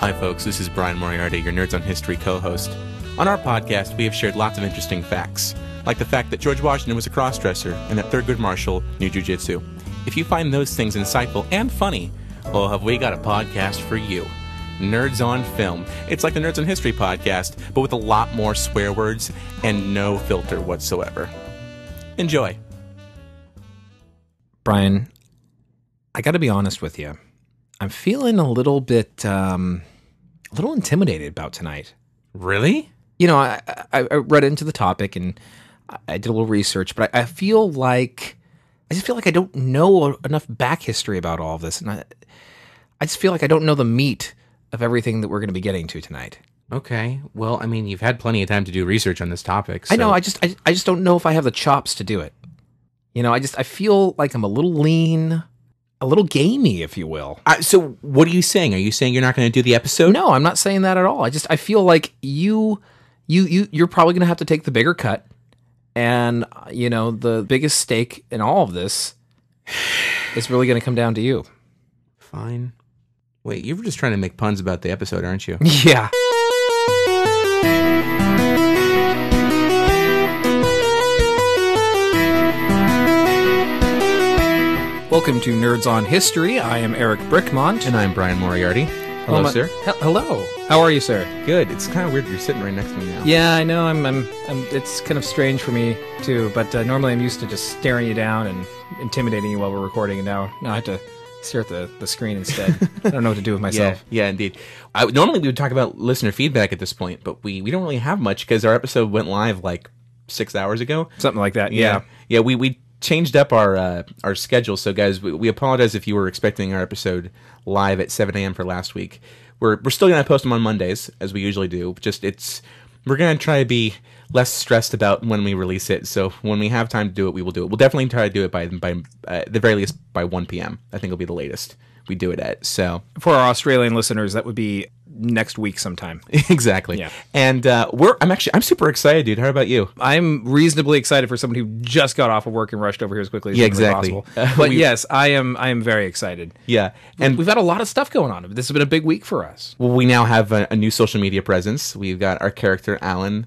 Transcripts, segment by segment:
Hi, folks. This is Bryan Moriarty, your Nerds on History co host. On our podcast, we have shared lots of interesting facts, like the fact that George Washington was a crossdresser and that Thurgood Marshall knew jujitsu. If you find those things insightful and funny, well, have we got a podcast for you? Nerds on Film. It's like the Nerds on History podcast, but with a lot more swear words and no filter whatsoever. Enjoy. Bryan, I got to be honest with you. I'm feeling a little bit, um, a little intimidated about tonight. Really? You know, I, I, I read into the topic and I did a little research, but I, I feel like I just feel like I don't know enough back history about all of this, and I, I just feel like I don't know the meat of everything that we're going to be getting to tonight. Okay. Well, I mean, you've had plenty of time to do research on this topic. I know. I just, I, I just don't know if I have the chops to do it. You know, I just, I feel like I'm a little lean, a little gamey, if you will. Uh, so, what are you saying? Are you saying you're not going to do the episode? No, I'm not saying that at all. I just I feel like you you you you're probably going to have to take the bigger cut. And you know, the biggest stake in all of this is really going to come down to you. Fine. Wait, you were just trying to make puns about the episode, aren't you? Yeah. Welcome to Nerds on History. I am Eric Brickmont. And I'm Bryan Moriarty. Hello, sir. He- hello. How are you, sir? Good. It's kind of weird you're sitting right next to me now. Yeah, I know. I'm, I'm, I'm. It's kind of strange for me too. But uh, normally I'm used to just staring you down and intimidating you while we're recording, and now, now I have to stare at the, the screen instead. I don't know what to do with myself. yeah, yeah indeed. I, normally we would talk about listener feedback at this point, but we, we don't really have much because our episode went live like six hours ago. Something like that. Yeah. yeah. We we changed up our uh, our schedule. So guys, we, we apologize if you were expecting our episode live at 7 a.m. for last week. We're we're still gonna post them on Mondays as we usually do. Just it's we're gonna try to be less stressed about when we release it. So when we have time to do it, we will do it. We'll definitely try to do it by by uh, the very least by 1 p.m. I think it'll be the latest we do it at. So For our Australian listeners, that would be next week sometime. exactly. Yeah. And uh, we're I'm actually I'm super excited, dude. How about you? I'm reasonably excited for someone who just got off of work and rushed over here as quickly as Yeah, exactly. possible. Uh, but yes, I am. I am very excited. Yeah. And We've had a lot of stuff going on. This has been a big week for us. Well, we now have a, a new social media presence. We've got our character Alan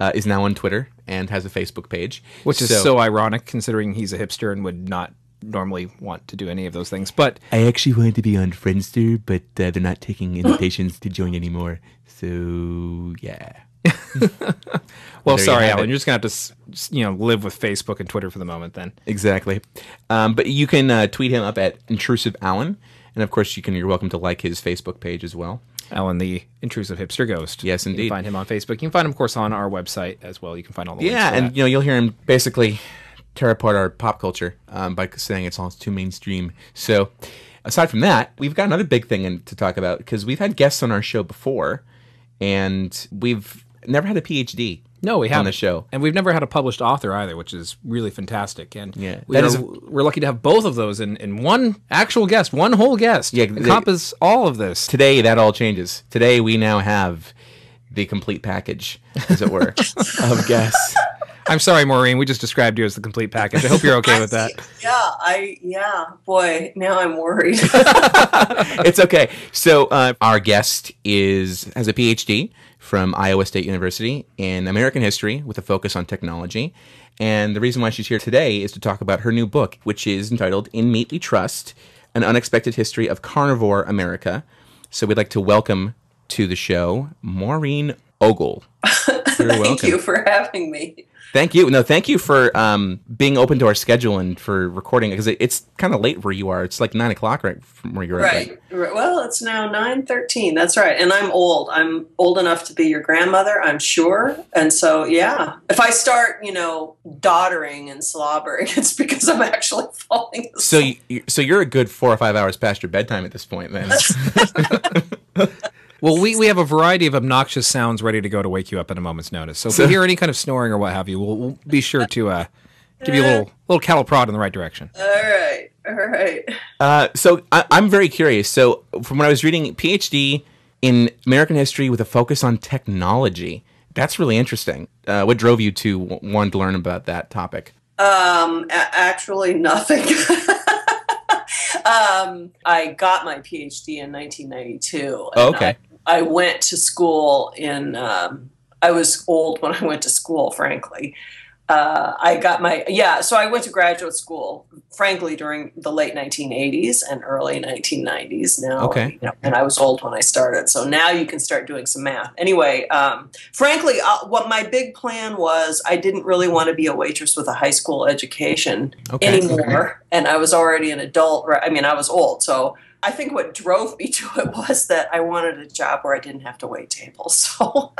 uh, is now on Twitter and has a Facebook page, which is so, ironic considering he's a hipster and would not normally want to do any of those things. But I actually wanted to be on Friendster, but uh, they're not taking invitations to join anymore. So yeah. well, There you sorry, have Alan, it. you're just gonna have to you know live with Facebook and Twitter for the moment. Then Exactly. Um, but you can uh, tweet him up at intrusive Alan, and of course you can. You're welcome to like his Facebook page as well. Alan, the intrusive hipster ghost. Yes, You indeed. can find him on Facebook. You can find him, of course, on our website as well. You can find all the. Yeah, and you know you'll hear him basically tear apart our pop culture um, by saying it's all too mainstream. So, aside from that, we've got another big thing in, to talk about because we've had guests on our show before, and we've never had a PhD. no, we on have the show. and we've never had a published author either, which is really fantastic. And Yeah, we that are, is we're lucky to have both of those in, in one actual guest, one whole guest. Yeah, they- encompass all of this. Today, that all changes. Today, we now have the complete package, as it were, of guests. I'm sorry, Maureen. We just described you as the complete package. I hope you're okay with that. Yeah, I yeah, boy, now I'm worried. it's okay. So uh, our guest is has a PhD from Iowa State University in American history with a focus on technology. And the reason why she's here today is to talk about her new book, which is entitled "In Meat We Trust: An Unexpected History of Carnivore America." So we'd like to welcome to the show Maureen Ogle. You're Thank welcome. you for having me. Thank you. No, thank you for um, being open to our schedule and for recording because it, it's kind of late where you are. It's like nine o'clock right from where you're at. Right. right. Well, it's now nine thirteen. That's right. And I'm old. I'm old enough to be your grandmother. I'm sure. And so, yeah, if I start, you know, doddering and slobbering, it's because I'm actually falling. So, asleep. you, so you're a good four or five hours past your bedtime at this point, then. Well, we, we have a variety of obnoxious sounds ready to go to wake you up at a moment's notice. So if you hear any kind of snoring or what have you, we'll, we'll be sure to uh, give you a little little cattle prod in the right direction. all right, all right. uh, so I, I'm very curious. So, from when I was reading PhD in American history with a focus on technology, that's really interesting. Uh, what drove you to w- want to learn about that topic? Um, a- actually, nothing. um, I got my PhD in 1992. Oh, and okay. I- I went to school in. Um, I was old when I went to school, frankly. Uh, I got my yeah. So I went to graduate school, frankly, during the late 1980s and early 1990s. Now, Okay. you know, and I was old when I started, so now you can start doing some math. Anyway, um, frankly, uh, what my big plan was, I didn't really want to be a waitress with a high school education Okay. anymore, and I was already an adult. right? I mean, I was old, so. I think what drove me to it was that I wanted a job where I didn't have to wait tables. So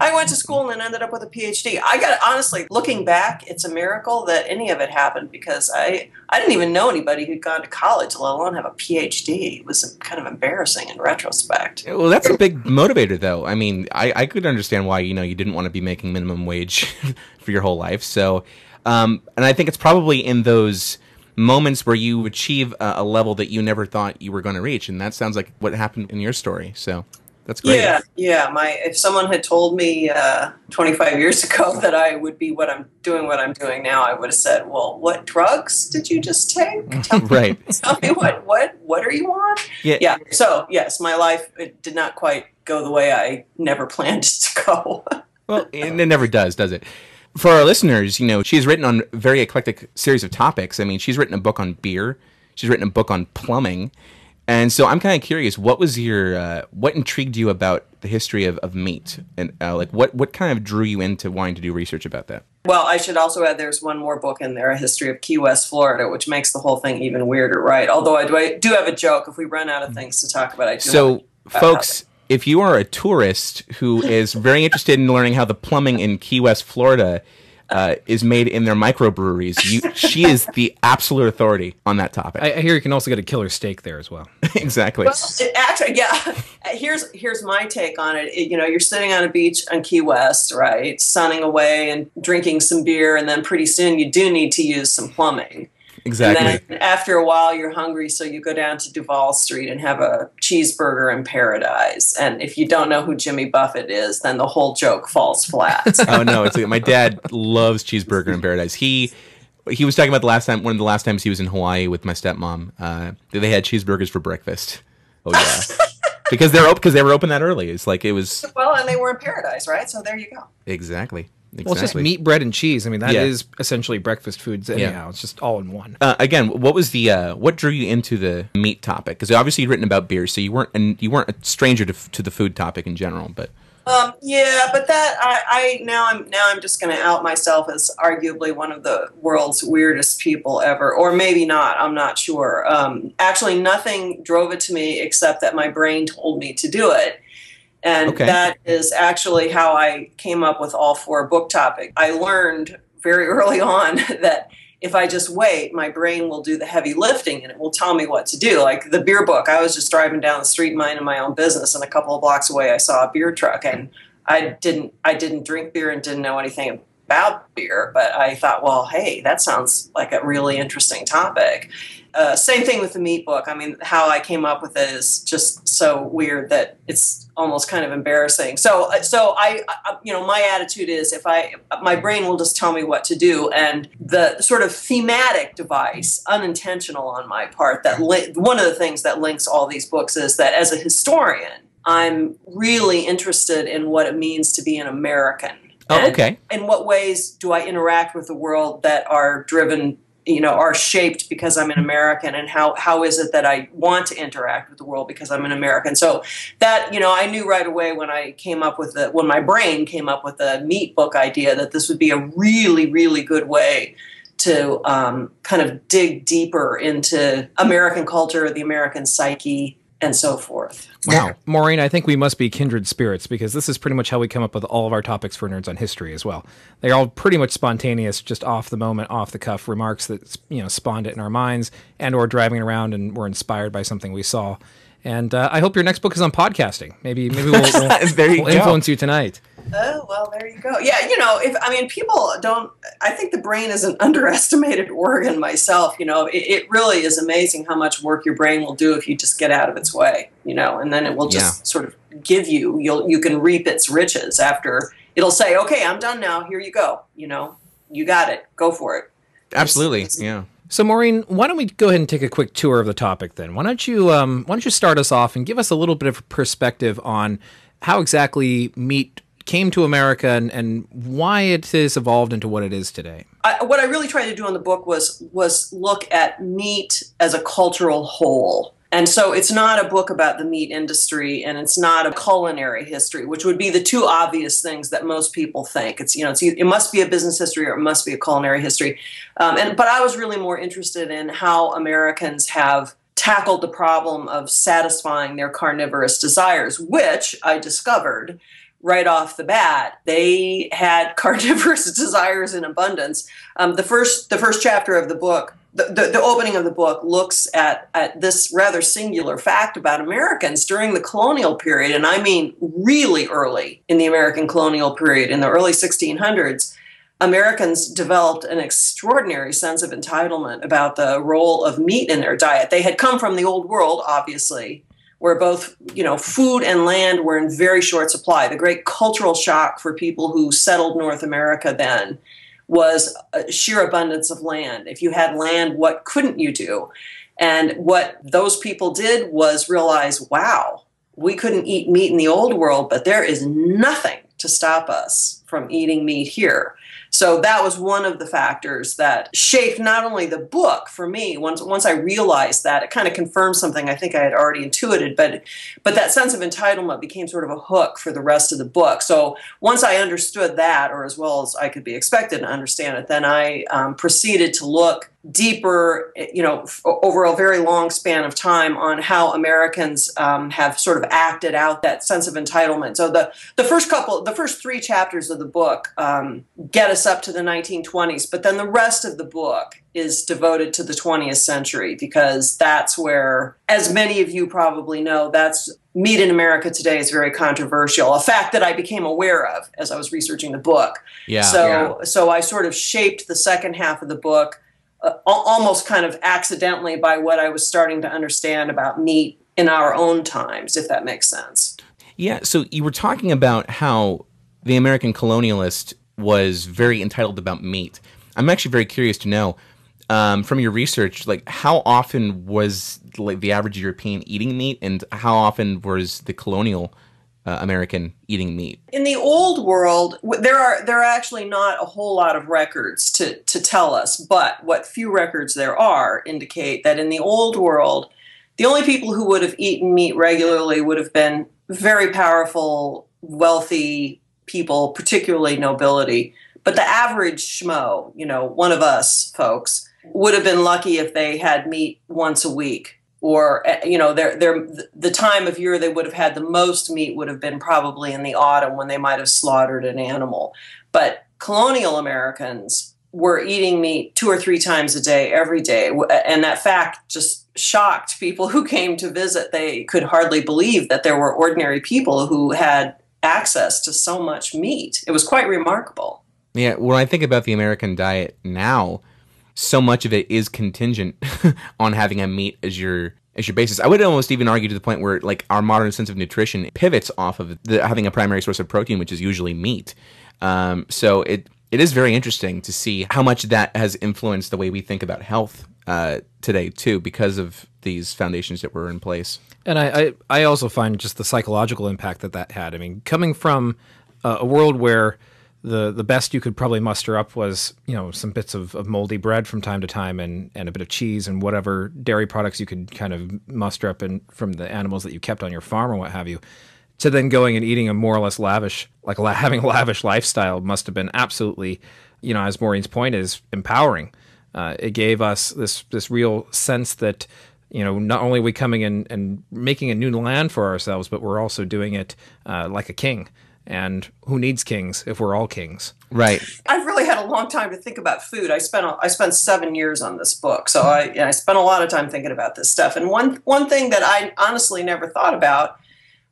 I went to school and ended up with a PhD. I got honestly looking back, it's a miracle that any of it happened because I I didn't even know anybody who'd gone to college, let alone have a PhD. It was kind of embarrassing in retrospect. Well, that's a big motivator, though. I mean, I, I could understand why you know you didn't want to be making minimum wage for your whole life. So, um, and I think it's probably in those moments where you achieve a, a level that you never thought you were going to reach, and that sounds like what happened in your story. So, that's great. Yeah, yeah. My if someone had told me uh, 25 years ago that I would be what I'm doing, what I'm doing now, I would have said, "Well, what drugs did you just take? Tell, right. tell me what what what are you on?" Yeah. Yeah. So yes, my life it did not quite go the way I never planned it to go. Well, and it never does, does it? For our listeners, you know, she's written on very eclectic series of topics. I mean, she's written a book on beer. She's written a book on plumbing. And so I'm kind of curious, what was your, uh, what intrigued you about the history of, of meat? And uh, like, what, what kind of drew you into wanting to do research about that? Well, I should also add there's one more book in there, A History of Key West, Florida, which makes the whole thing even weirder, right? Although I do, I do have a joke. If we run out of things to talk about, I do. So, folks, if you are a tourist who is very interested in learning how the plumbing in Key West, Florida, uh, is made in their microbreweries, you, she is the absolute authority on that topic. I, I hear you can also get a killer steak there as well. exactly. Well, it actually, yeah. Here's here's my take on it. It- You know, you're sitting on a beach on Key West, right, sunning away and drinking some beer, and then pretty soon you do need to use some plumbing. Exactly. And then after a while, you're hungry, so you go down to Duval Street and have a cheeseburger in paradise. And if you don't know who Jimmy Buffett is, then the whole joke falls flat. oh no, it's like, my dad loves cheeseburger in paradise. He he was talking about the last time one of the last times he was in Hawaii with my stepmom. Uh, they had cheeseburgers for breakfast. Oh yeah. Because they're open because they were open that early. It's like it was well, and they were in paradise, right? So there you go. exactly. Exactly. Well, it's just meat, bread, and cheese. I mean, that is Yeah. essentially breakfast foods anyhow. It's just all in one. Uh, again, what was the uh, what drew you into the meat topic? Because obviously you'd written about beer, so you weren't and you weren't a stranger to, to the food topic in general. But Um, yeah, but that I, I now I'm now I'm just going to out myself as arguably one of the world's weirdest people ever, or maybe not. I'm not sure. Um, actually, nothing drove it to me except that my brain told me to do it, and Okay. that is actually how I came up with all four book topics. I learned very early on that. If I just wait, my brain will do the heavy lifting and it will tell me what to do. Like the beer book, I was just driving down the street minding my own business, and a couple of blocks away, I saw a beer truck, and I didn't I didn't drink beer and didn't know anything about beer, but I thought, well, hey, that sounds like a really interesting topic. Uh, same thing with the meat book. I mean, how I came up with it is just so weird that it's almost kind of embarrassing. So, uh, so I, I, you know, my attitude is if I, my brain will just tell me what to do, and the sort of thematic device, unintentional on my part, that li- one of the things that links all these books is that as a historian, I'm really interested in what it means to be an American. oh, And okay, in what ways do I interact with the world that are driven, you know, are shaped because I'm an American, and how how is it that I want to interact with the world because I'm an American? So that you know, I knew right away when I came up with the when my brain came up with the meat book idea that this would be a really really good way to um, kind of dig deeper into American culture, the American psyche, and so forth. wow. Maureen, I think we must be kindred spirits because this is pretty much how we come up with all of our topics for Nerds on History as well. They're all pretty much spontaneous, just off the moment, off the cuff remarks that you know spawned it in our minds, and or driving around and were inspired by something we saw. And uh, I hope your next book is on podcasting. Maybe maybe we'll, we'll, There you we'll go. influence you tonight. Oh well, there you go. Yeah, you know, if I mean, people don't. I think the brain is an underestimated organ. Myself, you know, it, it really is amazing how much work your brain will do if you just get out of its way. You know, and then it will just sort of give you. You'll you can reap its riches after. It'll say, "Okay, I'm done now. Here you go. You know, you got it. Go for it." Absolutely, yeah. So, Maureen, why don't we go ahead and take a quick tour of the topic then? Why don't you um, why don't you start us off and give us a little bit of perspective on how exactly meat came to America and, and why it has evolved into what it is today? I, what I really tried to do in the book was was look at meat as a cultural whole. And so it's not a book about the meat industry and it's not a culinary history, which would be the two obvious things that most people think. It's, you know, it's, it must be a business history or it must be a culinary history. Um, and, but I was really more interested in how Americans have tackled the problem of satisfying their carnivorous desires, which I discovered right off the bat. They had carnivorous desires in abundance. Um, the first the first chapter of the book, the, the, the, opening of the book, looks at at this rather singular fact about Americans during the colonial period, and I mean really early in the American colonial period, in the early 1600s. Americans developed an extraordinary sense of entitlement about the role of meat in their diet. They had come from the old world, obviously, where both you know food and land were in very short supply. The great cultural shock for people who settled North America then was sheer abundance of land. If you had land, what couldn't you do? And what those people did was realize, wow, we couldn't eat meat in the old world, but there is nothing to stop us from eating meat here. So that was one of the factors that shaped not only the book for me. Once once I realized that, it kind of confirmed something I think I had already intuited, but but that sense of entitlement became sort of a hook for the rest of the book. So once I understood that, or as well as I could be expected to understand it, then I um, proceeded to look deeper, you know, f- over a very long span of time on how Americans um, have sort of acted out that sense of entitlement. So the the first couple, the first three chapters of the book um, get us up to the 1920s, but then the rest of the book is devoted to the 20th century because that's where, as many of you probably know, that's meat in America today is very controversial. A fact that I became aware of as I was researching the book. Yeah. So yeah. so I sort of shaped the second half of the book almost kind of accidentally by what I was starting to understand about meat in our own times, if that makes sense. Yeah. So you were talking about how the American colonialist was very entitled about meat. I'm actually very curious to know um, from your research, like how often was like the average European eating meat, and how often was the colonial uh, American eating meat? In the old world, there are there are actually not a whole lot of records to to tell us, but what few records there are indicate that in the old world, the only people who would have eaten meat regularly would have been very powerful, wealthy people, particularly nobility. But the average schmo, you know, one of us folks, would have been lucky if they had meat once a week or eh, you know the time of year they would have had the most meat would have been probably in the autumn when they might have slaughtered an animal. But colonial americans were eating meat two or three times a day every day. And that fact just shocked people who came to visit. They could hardly believe that there were ordinary people who had access to so much meat. It was quite remarkable. Yeah when i think about the american diet now so much of it is contingent on having a meat as your as your basis. I would almost even argue to the point where like our modern sense of nutrition pivots off of the, having a primary source of protein, which is usually meat. Um, so it it is very interesting to see how much that has influenced the way we think about health uh, today too, because of these foundations that were in place. And I, I, I also find just the psychological impact that that had. I mean, coming from uh, a world where the the best you could probably muster up was you know some bits of, of moldy bread from time to time and and a bit of cheese and whatever dairy products you could kind of muster up and from the animals that you kept on your farm or what have you to then going and eating a more or less lavish like having a lavish lifestyle must have been absolutely you know as Maureen's point is empowering uh, it gave us this this real sense that you know, not only are we coming in and making a new land for ourselves, but we're also doing it uh, like a king. And who needs kings if we're all kings? Right. I've really had a long time to think about food. I spent I spent seven years on this book, so I I spent a lot of time thinking about this stuff. And one one thing that I honestly never thought about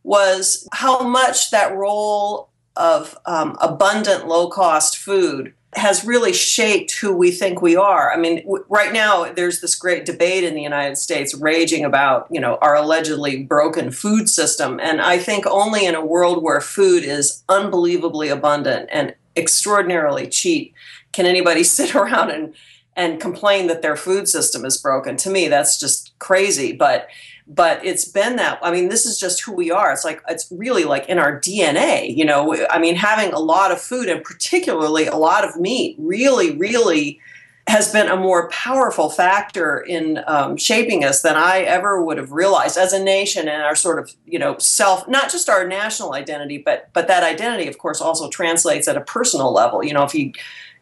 was how much that role of um, abundant, low cost food has really shaped who we think we are. I mean, w- right now there's this great debate in the United States raging about, you know, our allegedly broken food system, and I think only in a world where food is unbelievably abundant and extraordinarily cheap can anybody sit around and and complain that their food system is broken. To me, that's just crazy. But but it's been that i mean this is just who we are. It's like it's really like in our dna you know i mean having a lot of food and particularly a lot of meat really really has been a more powerful factor in um, shaping us than I ever would have realized as a nation and our sort of you know self not just our national identity but but that identity of course also translates at a personal level. You know if you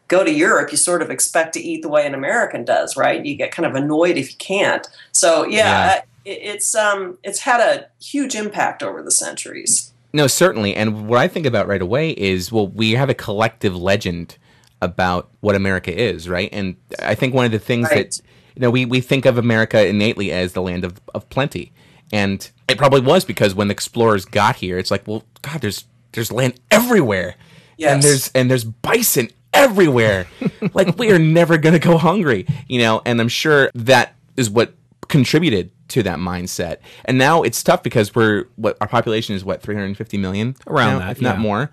go to Europe you sort of expect to eat the way an American does right? You get kind of annoyed if you can't. So yeah, yeah. It, it's um it's had a huge impact over the centuries no certainly and what I think about right away is well we have a collective legend about what America is, right? And I think one of the things right. that you know we, we think of America innately as the land of, of plenty. And it probably was because when the explorers got here, it's like, well, God, there's there's land everywhere. Yes. And there's and there's bison everywhere. like we are never gonna go hungry. You know, and I'm sure that is what contributed to that mindset. And now it's tough because we're what our population is what 350 million around now, that, if not more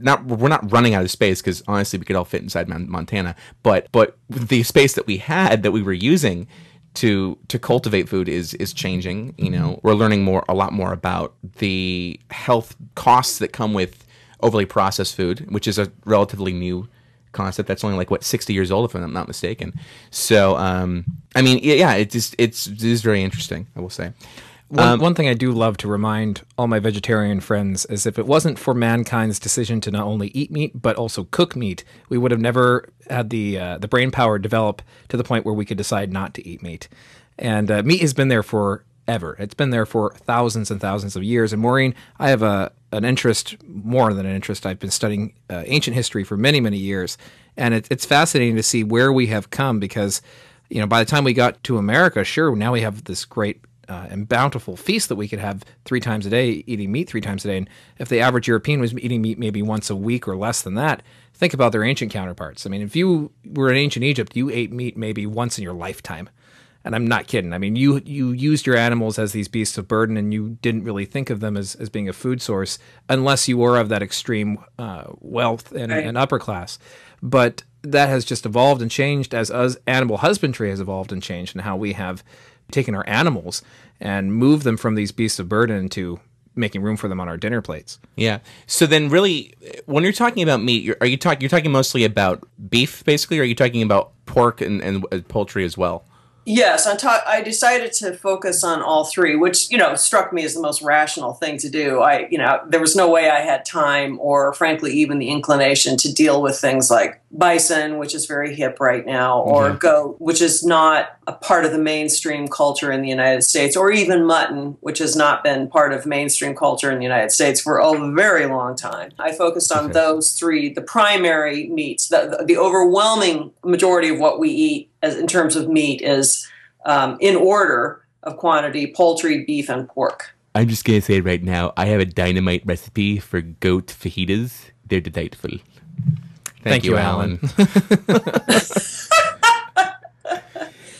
not we're not running out of space because honestly we could all fit inside Montana. But but the space that we had that we were using to to cultivate food is is changing. You mm-hmm. know, we're learning more a lot more about the health costs that come with overly processed food, which is a relatively new concept that's only like what 60 years old if i'm not mistaken so um i mean yeah it just it's it is very interesting i will say one, um, one thing I do love to remind all my vegetarian friends is if it wasn't for mankind's decision to not only eat meat but also cook meat, we would have never had the uh, the brain power develop to the point where we could decide not to eat meat. And uh, meat has been there forever. It's been there for thousands and thousands of years. And Maureen, I have a an interest more than an interest. I've been studying uh, ancient history for many many years, and it, it's fascinating to see where we have come because you know, by the time we got to America, sure, now we have this great uh, and bountiful feast that we could have three times a day, eating meat three times a day. And if the average European was eating meat maybe once a week or less than that, think about their ancient counterparts. I mean, if you were in ancient Egypt, you ate meat maybe once in your lifetime. And I'm not kidding. I mean, you you used your animals as these beasts of burden, and you didn't really think of them as, as being a food source unless you were of that extreme uh, wealth and, right. and upper class. But that has just evolved and changed as us animal husbandry has evolved and changed, and how we have taken our animals and moved them from these beasts of burden to making room for them on our dinner plates. Yeah. So then, really, when you're talking about meat, are you talking? You're talking mostly about beef, basically, or are you talking about pork and, and poultry as well? Yes, on top, I decided to focus on all three, which you know struck me as the most rational thing to do. I, you know, there was no way I had time, or frankly, even the inclination to deal with things like bison, which is very hip right now, or mm-hmm. goat, which is not a part of the mainstream culture in the United States, or even mutton, which has not been part of mainstream culture in the United States for a very long time. I focused on okay. those three, the primary meats, the, the overwhelming majority of what we eat as in terms of meat is um, in order of quantity: poultry, beef, and pork. I'm just gonna say right now, I have a dynamite recipe for goat fajitas. They're delightful. Thank, Thank you, Alan.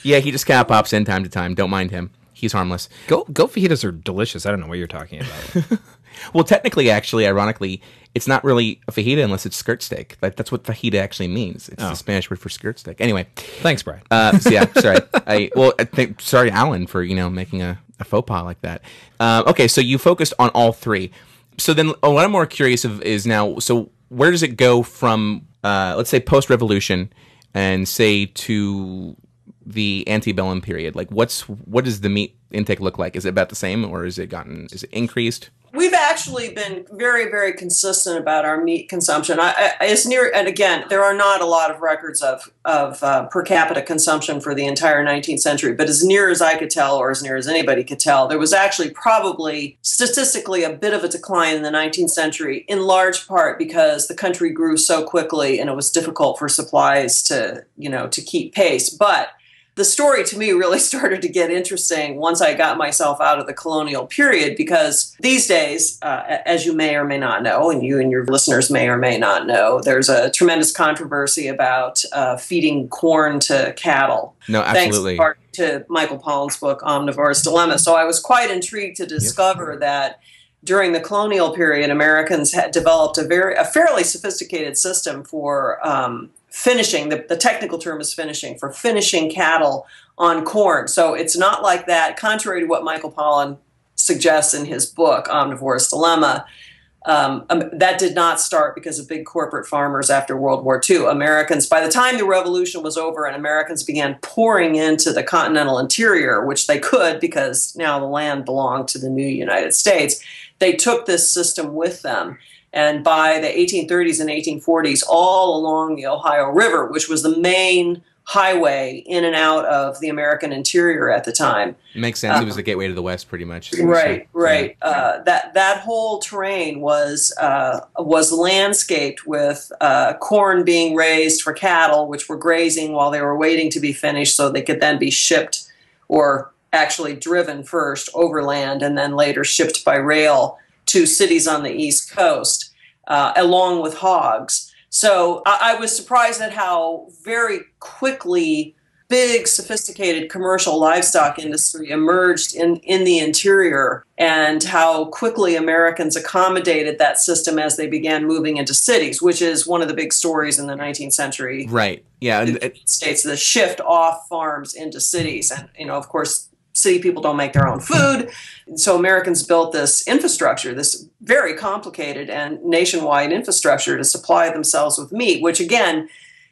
yeah, he just kind of pops in time to time. Don't mind him. He's harmless. Go goat fajitas are delicious. I don't know what you're talking about. well, technically, actually, ironically, it's not really a fajita unless it's skirt steak. Like, that's what fajita actually means. It's oh. the Spanish word for skirt steak. Anyway, thanks, Bryan. Uh, so yeah, sorry. I well, I think sorry, Alan, for you know making a, a faux pas like that. Uh, okay, so you focused on all three. So then, uh, what I'm more curious of is now. So where does it go from uh, let's say post revolution and say to the antebellum period? Like, what's what does the meat intake look like? Is it about the same, or is it gotten is it increased? We've actually been very, very consistent about our meat consumption. I, I, it's near, and again, there are not a lot of records of of uh, per capita consumption for the entire 19th century, but as near as I could tell, or as near as anybody could tell, there was actually probably statistically a bit of a decline in the 19th century, in large part because the country grew so quickly and it was difficult for supplies to, you know, to keep pace. But the story to me really started to get interesting once I got myself out of the colonial period because these days, uh, as you may or may not know, and you and your listeners may or may not know, there's a tremendous controversy about uh, feeding corn to cattle. No, absolutely. Thanks to Michael Pollan's book, Omnivore's Dilemma. So I was quite intrigued to discover yep. that during the colonial period, Americans had developed a very a fairly sophisticated system for um, finishing. The, the technical term is finishing for finishing cattle on corn. So it's not like that. Contrary to what Michael Pollan suggests in his book Omnivore's Dilemma, um, um, that did not start because of big corporate farmers after World War II. Americans, by the time the revolution was over and Americans began pouring into the continental interior, which they could because now the land belonged to the new United States, they took this system with them. And by the 1830s and 1840s, all along the Ohio River, which was the main highway in and out of the American interior at the time. Makes sense. it was the gateway to the West, pretty much. Right, right. Uh, that that whole terrain was uh, was landscaped with uh, corn being raised for cattle, which were grazing while they were waiting to be finished, so they could then be shipped or actually driven first overland and then later shipped by rail to cities on the East Coast, uh, along with hogs. So I, I was surprised at how very quickly big sophisticated commercial livestock industry emerged in, in the interior and how quickly Americans accommodated that system as they began moving into cities, which is one of the big stories in the 19th century. Right. Yeah. States the shift off farms into cities. And, you know, of course, city people don't make their own food. So Americans built this infrastructure, this very complicated and nationwide infrastructure to supply themselves with meat, which again,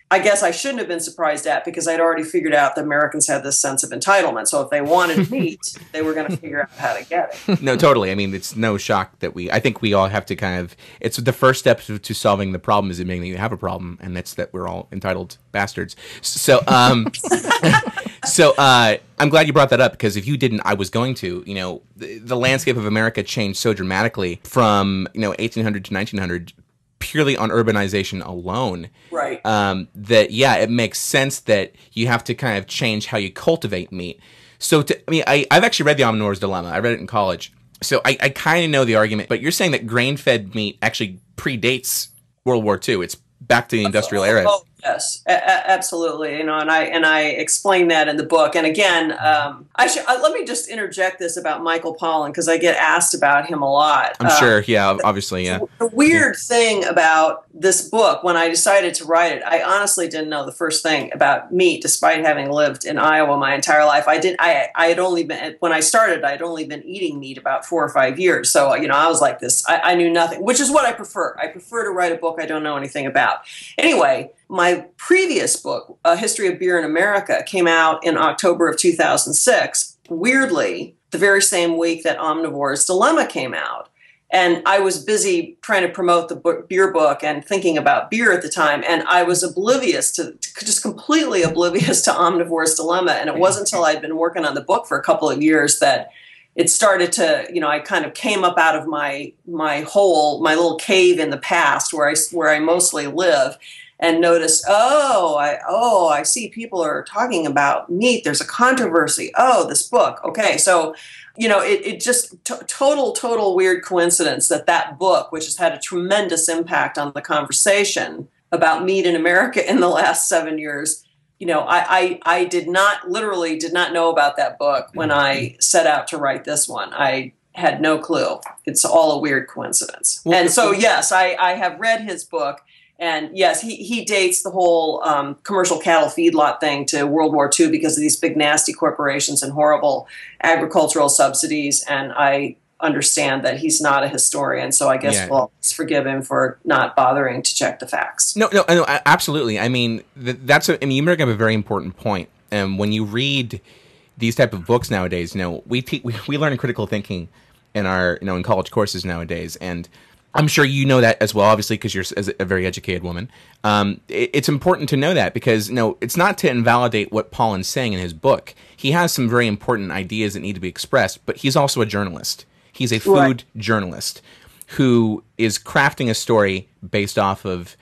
I guess I shouldn't have been surprised at because I'd already figured out that Americans had this sense of entitlement. So if they wanted meat, they were going to figure out how to get it. No, totally. I mean, it's no shock that we. I think we all have to kind of. It's the first step to, to solving the problem is admitting that you have a problem, and that's that we're all entitled bastards. So, um, so uh, I'm glad you brought that up because if you didn't, I was going to. You know, the, the landscape of America changed so dramatically from you know 1800 to 1900 purely on urbanization alone. Right. Um, that yeah, it makes sense that you have to kind of change how you cultivate meat. So to, I mean, I, I've actually read the Omnivore's Dilemma. I read it in college. So I, I kind of know the argument, but you're saying that grain-fed meat actually predates World War II. It's back to the industrial era. Oh, Yes, a- absolutely. You know, and I and I explain that in the book. And again, um, I should uh, let me just interject this about Michael Pollan because I get asked about him a lot. I'm uh, sure. Yeah, obviously. Yeah. The weird yeah. thing about this book, when I decided to write it, I honestly didn't know the first thing about meat, despite having lived in Iowa my entire life. I didn't. I I had only been when I started. I had only been eating meat about four or five years. So you know, I was like this. I, I knew nothing, which is what I prefer. I prefer to write a book I don't know anything about. Anyway my previous book, A History of Beer in America, came out in October of 2006. Weirdly, the very same week that Omnivore's Dilemma came out. And I was busy trying to promote the beer book and thinking about beer at the time. And I was oblivious to, to, just completely oblivious to Omnivore's Dilemma. And it wasn't until I'd been working on the book for a couple of years that it started to, you know, I kind of came up out of my my hole, my little cave in the past where I where I mostly live, and noticed, oh, I oh, I see people are talking about meat. There's a controversy. Oh, this book. Okay, so you know, it, it just t- total total weird coincidence that that book, which has had a tremendous impact on the conversation about meat in America in the last seven years. You know, I, I, I did not literally did not know about that book when I mm-hmm. set out to write this one. I had no clue. It's all a weird coincidence. And so, yes, I, I have read his book and yes, he, he dates the whole um, commercial cattle feedlot thing to World War II because of these big nasty corporations and horrible agricultural subsidies. And I understand that he's not a historian, so I guess yeah. we'll forgive him for not bothering to check the facts. No, no, no absolutely. I mean, that's a, I mean, you bring up a very important point. And when you read these type of books nowadays, you know, we, te- we we learn critical thinking in our you know in college courses nowadays, and I'm sure you know that as well, obviously, because you're a very educated woman. Um, it, it's important to know that because no, it's not to invalidate what Pollan's saying in his book. He has some very important ideas that need to be expressed, but he's also a journalist. He's a food right. journalist who is crafting a story based off of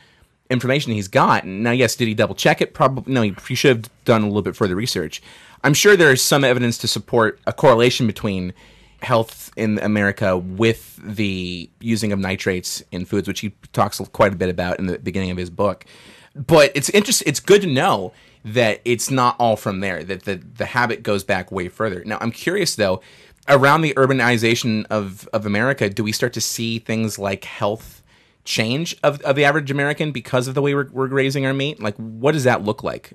information he's got. Now, yes, did he double check it? Probably no. He, he should have done a little bit further research. I'm sure there is some evidence to support a correlation between health in America with the using of nitrates in foods, which he talks quite a bit about in the beginning of his book. But it's interesting. It's good to know that it's not all from there. That the the habit goes back way further. Now, I'm curious though. Around the urbanization of of America, do we start to see things like health change of, of the average American because of the way we're, we're grazing our meat? Like, what does that look like?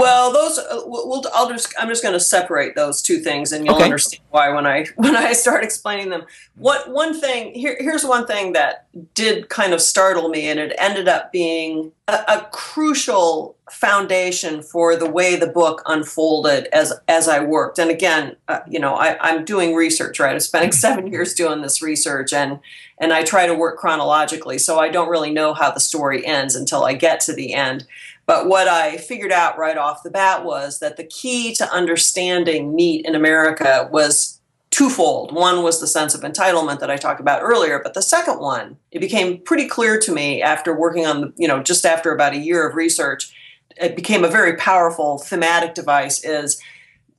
Well, those uh, we'll, I'll just I'm just going to separate those two things, and you'll Okay. understand why when I when I start explaining them. What one thing here here's one thing that did kind of startle me, and it ended up being a, a crucial foundation for the way the book unfolded as as I worked. And again, uh, you know, I, I'm doing research, right? I'm spending seven years doing this research, and and I try to work chronologically, so I don't really know how the story ends until I get to the end. But what I figured out right off the bat was that the key to understanding meat in America was twofold. One was the sense of entitlement that I talked about earlier, but the second one, it became pretty clear to me after working on, the, you know, just after about a year of research, it became a very powerful thematic device is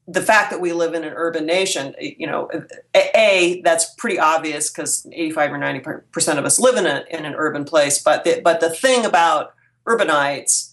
the fact that we live in an urban nation, eh, you know, a, a that's pretty obvious because 85 or 90 percent of us live in, a, in an urban place. But the, but the thing about urbanites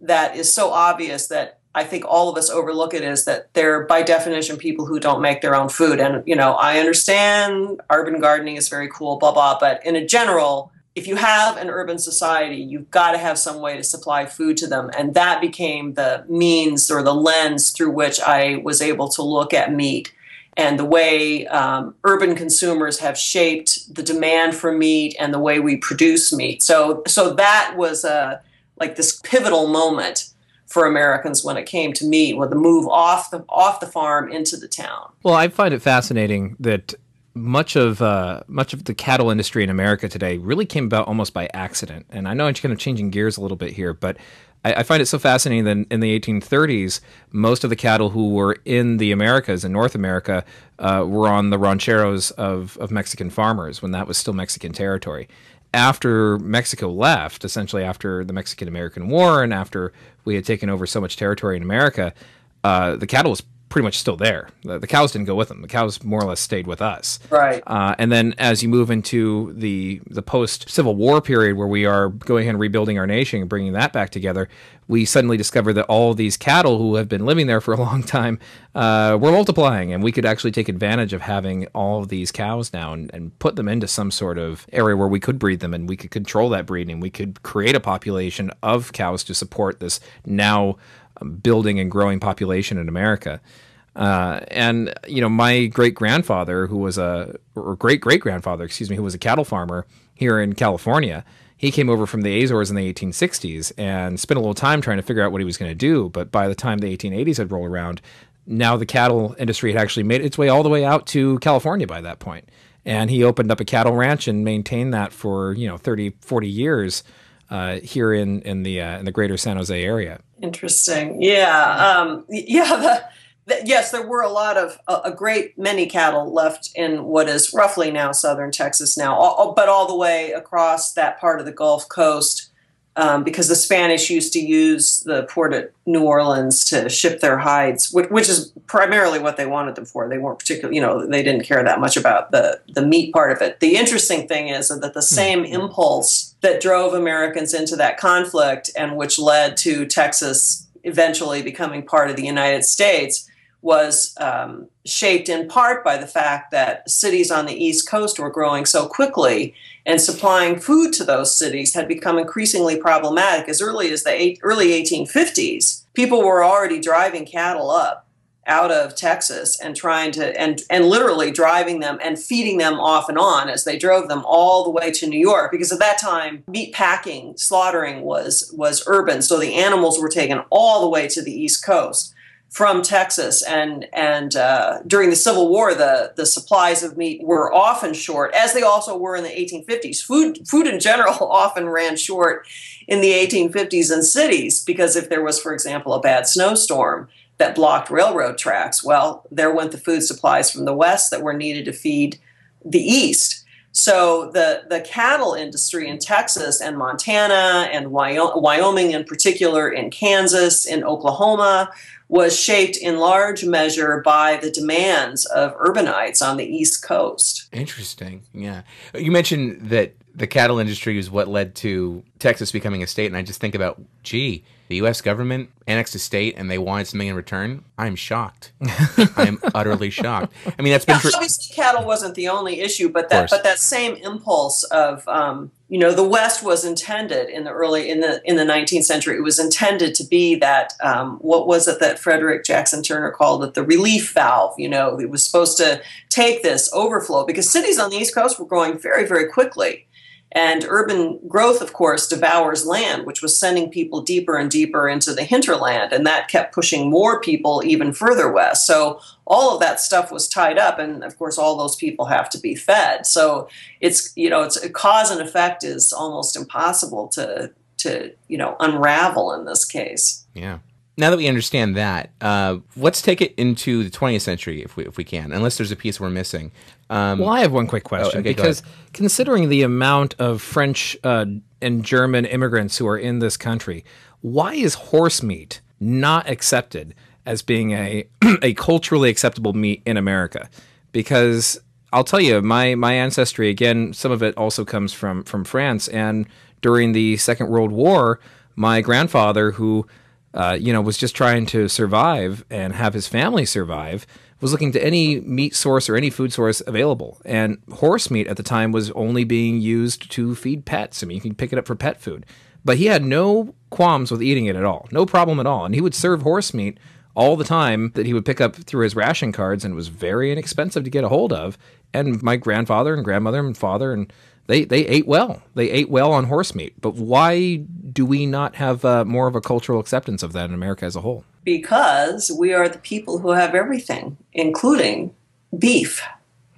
that is so obvious that I think all of us overlook it is that they're by definition people who don't make their own food. And you know, I understand urban gardening is very cool, blah blah. But in a general, if you have an urban society, you've got to have some way to supply food to them, and that became the means or the lens through which I was able to look at meat and the way um, urban consumers have shaped the demand for meat and the way we produce meat. So, so that was a like this pivotal moment for Americans when it came to meat, with the move off the off the farm into the town. Well, I find it fascinating that much of uh, much of the cattle industry in America today really came about almost by accident. And I know I'm kind of changing gears a little bit here, but I, I find it so fascinating that in the 1830s, most of the cattle who were in the Americas in North America uh, were on the rancheros of, of Mexican farmers when that was still Mexican territory. After Mexico left, essentially after the Mexican American War and after we had taken over so much territory in America, uh, the cattle was pretty much still there. The, the cows didn't go with them. The cows more or less stayed with us. Right. Uh, and then as you move into the the post Civil War period, where we are going and rebuilding our nation and bringing that back together, we suddenly discover that all these cattle who have been living there for a long time uh, were multiplying, and we could actually take advantage of having all of these cows now and, and put them into some sort of area where we could breed them and we could control that breeding. We could create a population of cows to support this now building and growing population in America. Uh, and you know, my great grandfather, who was a or great great grandfather, excuse me, who was a cattle farmer here in California, he came over from the Azores in the 1860s and spent a little time trying to figure out what he was going to do. But by the time the 1880s had rolled around, now the cattle industry had actually made its way all the way out to California by that point. And he opened up a cattle ranch and maintained that for you know 30, 40 years uh, here in in the uh, in the greater San Jose area. Interesting. Yeah. Um, yeah. The, the, yes, there were a lot of a, a great many cattle left in what is roughly now southern Texas now, all, but all the way across that part of the Gulf Coast. Um, because the Spanish used to use the port at New Orleans to ship their hides, which, which is primarily what they wanted them for. They weren't particularly, you know, they didn't care that much about the the meat part of it. The interesting thing is that the same impulse that drove Americans into that conflict and which led to Texas eventually becoming part of the United States was um, shaped in part by the fact that cities on the East Coast were growing so quickly and supplying food to those cities had become increasingly problematic. As early as the eight, early 1850s, people were already driving cattle up out of Texas and trying to and and literally driving them and feeding them off and on as they drove them all the way to New York. Because at that time meat packing slaughtering was was urban. So the animals were taken all the way to the east coast from Texas and and uh, during the Civil War the the supplies of meat were often short as they also were in the 1850s food food in general often ran short in the 1850s in cities because if there was for example a bad snowstorm that blocked railroad tracks. Well, there went the food supplies from the west that were needed to feed the east. So the the cattle industry in Texas and Montana and Wyoming in particular, in Kansas, in Oklahoma, was shaped in large measure by the demands of urbanites on the East Coast. Interesting. Yeah. You mentioned that the cattle industry is what led to Texas becoming a state, and I just think about, gee, the U.S. government annexed a state and they wanted something in return. I'm shocked. I'm utterly shocked. I mean, that's been Yeah, for, obviously cattle wasn't the only issue, but that but that same impulse of um, you know the west was intended in the early in the in the 19th century it was intended to be that um, what was it that frederick jackson turner called it the relief valve you know it was supposed to take this overflow because cities on the east coast were growing very very quickly and urban growth, of course, devours land, which was sending people deeper and deeper into the hinterland. And that kept pushing more people even further west. So all of that stuff was tied up. And of course, all those people have to be fed. So it's, you know, it's a cause and effect is almost impossible to, to, you know, unravel in this case. Yeah now that we understand that, uh, let's take it into the 20th century if we if we can, unless there's a piece we're missing. Um, well, I have one quick question oh, okay, because considering the amount of French uh, and German immigrants who are in this country, why is horse meat not accepted as being a a culturally acceptable meat in America? Because I'll tell you, my my ancestry again, some of it also comes from from France, and during the Second World War, my grandfather who uh, you know, was just trying to survive and have his family survive, was looking to any meat source or any food source available. And horse meat at the time was only being used to feed pets. I mean, you can pick it up for pet food. But he had no qualms with eating it at all, no problem at all. And he would serve horse meat all the time that he would pick up through his ration cards and it was very inexpensive to get a hold of. And my grandfather and grandmother and father and they they ate well. They ate well on horse meat. But why do we not have uh, more of a cultural acceptance of that in America as a whole? Because we are the people who have everything, including beef.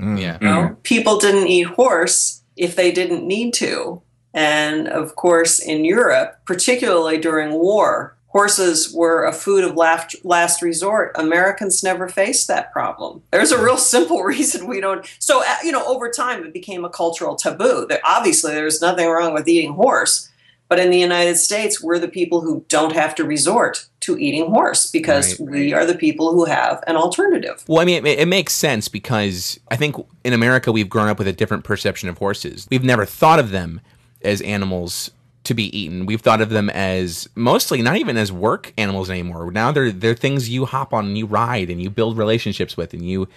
Mm, yeah. You know? mm-hmm. People didn't eat horse if they didn't need to. And of course, in Europe, particularly during war, horses were a food of last, last resort. Americans never faced that problem. There's a real simple reason we don't. So, uh, you know, over time, it became a cultural taboo. That obviously, there's nothing wrong with eating horse. But in the United States, we're the people who don't have to resort to eating horse because right. we are the people who have an alternative. Well, I mean, it, it, makes sense because I think in America we've grown up with a different perception of horses. We've never thought of them as animals to be eaten. We've thought of them as mostly not even as work animals anymore. Now they're they're things you hop on and you ride and you build relationships with and you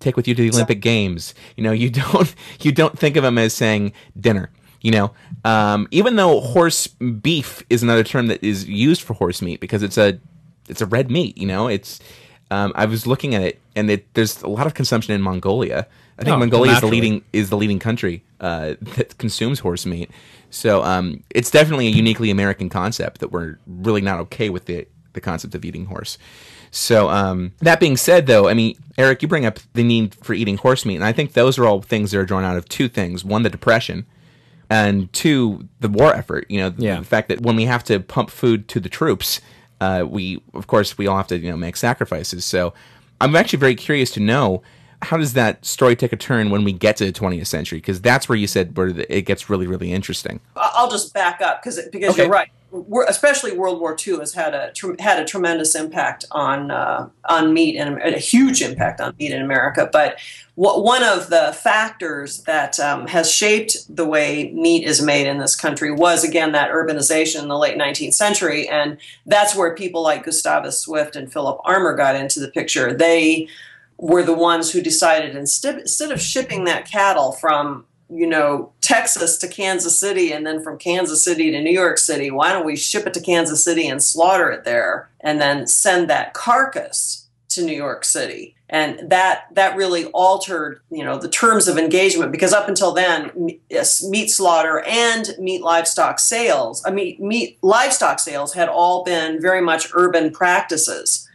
take with you to the Olympic Games. You know, you don't you don't think of them as saying dinner. You know, um, even though horse beef is another term that is used for horse meat because it's a it's a red meat. You know, it's um, I was looking at it and it, there's a lot of consumption in Mongolia. I think oh, Mongolia is the leading is the leading country uh, that consumes horse meat. So um, it's definitely a uniquely American concept that we're really not okay with the the concept of eating horse. So um, that being said, though, I mean, Eric, you bring up the need for eating horse meat, and I think those are all things that are drawn out of two things: one, the depression, and two, the war effort. You know, yeah. the fact that when we have to pump food to the troops, uh, we, of course, we all have to you know make sacrifices. So I'm actually very curious to know how does that story take a turn when we get to the 20th century? Because that's where you said where it gets really, really interesting. I'll just back up because because okay. you're right. We're, especially World War II has had a had a tremendous impact on uh, on meat and a huge impact on meat in America. But one of the factors that um, has shaped the way meat is made in this country was again that urbanization in the late 19th century, and that's where people like Gustavus Swift and Philip Armour got into the picture. They were the ones who decided instead of shipping that cattle from you know Texas to Kansas City and then from Kansas City to New York City, why don't we ship it to Kansas City and slaughter it there and then send that carcass to New York City? And that that really altered you know the terms of engagement because up until then, meat slaughter and meat livestock sales, I mean meat livestock sales had all been very much urban practices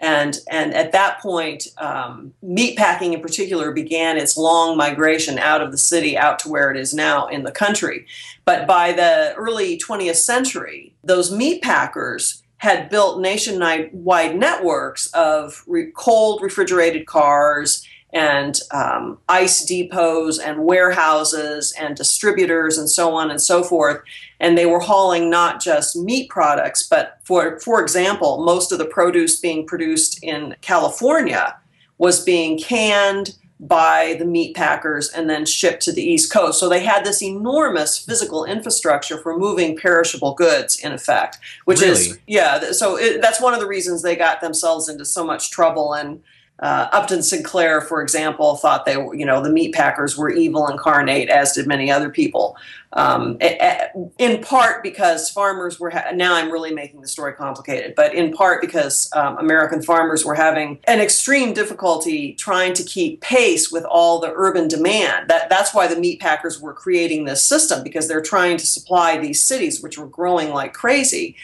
and and at that point, um, meatpacking in particular began its long migration out of the city, out to where it is now in the country. But by the early 20th century, those meatpackers had built nationwide networks of re- cold refrigerated cars and um, ice depots and warehouses and distributors and so on and so forth. And they were hauling not just meat products, but for, for example, most of the produce being produced in California was being canned by the meat packers and then shipped to the East Coast. So they had this enormous physical infrastructure for moving perishable goods, in effect, which really? is, yeah, so it, that's one of the reasons they got themselves into so much trouble and uh, Upton Sinclair, for example, thought they, you know, the meat packers were evil incarnate, as did many other people. Um, in part because farmers were. Ha- now I'm really making the story complicated, but in part because um, American farmers were having an extreme difficulty trying to keep pace with all the urban demand. That that's why the meat packers were creating this system because they're trying to supply these cities, which were growing like crazy.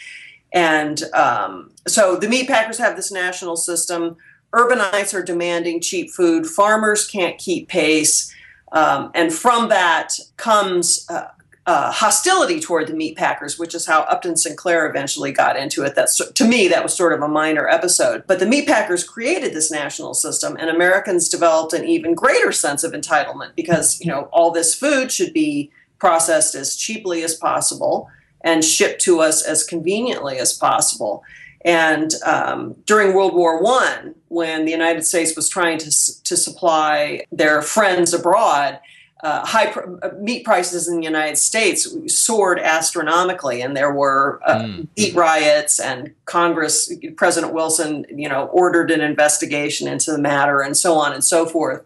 And um, so the meat packers have this national system urbanites are demanding cheap food, farmers can't keep pace, um, and from that comes uh, uh, hostility toward the meat packers, which is how Upton Sinclair eventually got into it. That's to me that was sort of a minor episode. But the meat packers created this national system, and Americans developed an even greater sense of entitlement because you know all this food should be processed as cheaply as possible and shipped to us as conveniently as possible. And um, during World War One, when the United States was trying to to supply their friends abroad, uh, high pr- uh, meat prices in the United States soared astronomically, and there were uh, mm. meat riots. And Congress, President Wilson, you know, ordered an investigation into the matter, and so on and so forth.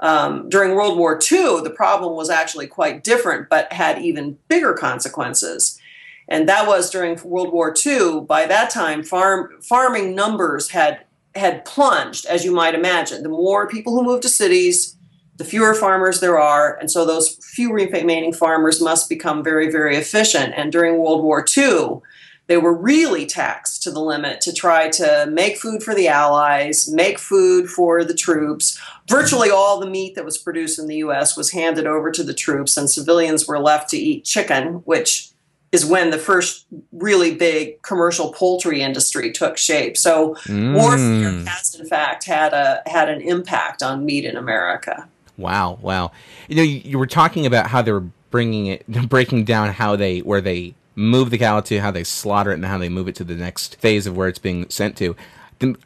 Um, during World War II, the problem was actually quite different, but had even bigger consequences and that was during World War II. By that time, farm farming numbers had had plunged, as you might imagine. The more people who move to cities, the fewer farmers there are, and so those few remaining farmers must become very, very efficient. And during World War II, they were really taxed to the limit to try to make food for the Allies, make food for the troops. Virtually all the meat that was produced in the US was handed over to the troops, and civilians were left to eat chicken, which is when the first really big commercial poultry industry took shape. So mm. warfare has in fact had a had an impact on meat in America. Wow, wow. You know, you, you were talking about how they were bringing it, breaking down how they where they move the cow to, how they slaughter it, and how they move it to the next phase of where it's being sent to.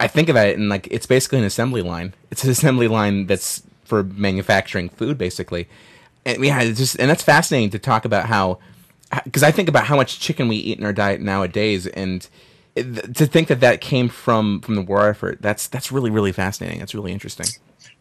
I think about it and like it's basically an assembly line. It's an assembly line that's for manufacturing food, basically. And yeah, it's just and that's fascinating to talk about how because I think about how much chicken we eat in our diet nowadays, and to think that that came from from the war effort, that's that's really really fascinating. That's really interesting.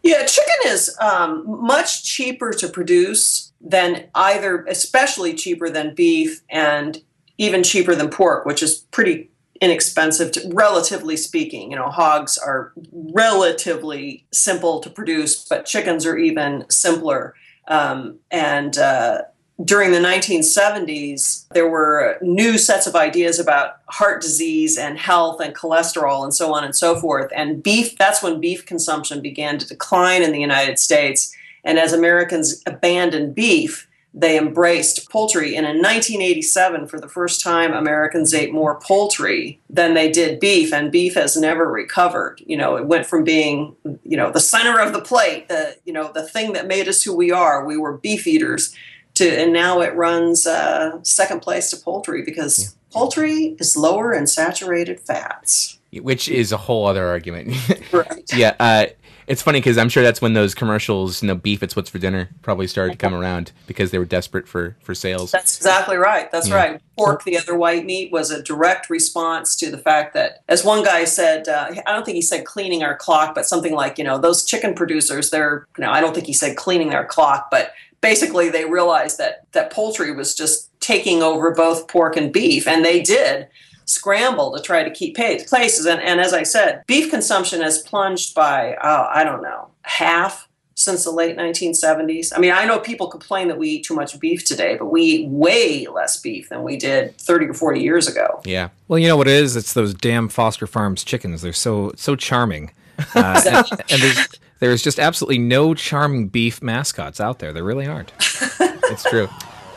Yeah, chicken is um, much cheaper to produce than either, especially cheaper than beef, and even cheaper than pork, which is pretty inexpensive, to, relatively speaking. You know, hogs are relatively simple to produce, but chickens are even simpler. Um, and uh, during the 1970s, there were new sets of ideas about heart disease and health and cholesterol and so on and so forth. And beef, that's when beef consumption began to decline in the United States. And as Americans abandoned beef, they embraced poultry. And in 1987, for the first time, Americans ate more poultry than they did beef, and beef has never recovered. You know, it went from being, you know, the center of the plate, the, you know, the thing that made us who we are. We were beef eaters to and now it runs uh, second place to poultry because yeah. poultry is lower in saturated fats. Which is a whole other argument. Right yeah uh, it's funny because i'm sure that's when those commercials you know beef it's what's for dinner probably started to come around because they were desperate for for sales. That's exactly right. That's yeah. right. Pork the other white meat was a direct response to the fact that as one guy said uh, i don't think he said cleaning our clock but something like you know those chicken producers they're you know i don't think he said cleaning their clock but basically they realized that that poultry was just taking over both pork and beef, and they did scramble to try to keep pace, places. And, and as I said, beef consumption has plunged by oh, I don't know half since the late 1970s. I mean, I know people complain that we eat too much beef today, but we eat way less beef than we did 30 or 40 years ago. Yeah. Well, you know what it is? It's those damn Foster Farms chickens. They're so so charming. Uh, and, and there's there's just absolutely no charming beef mascots out there. There really aren't. it's true.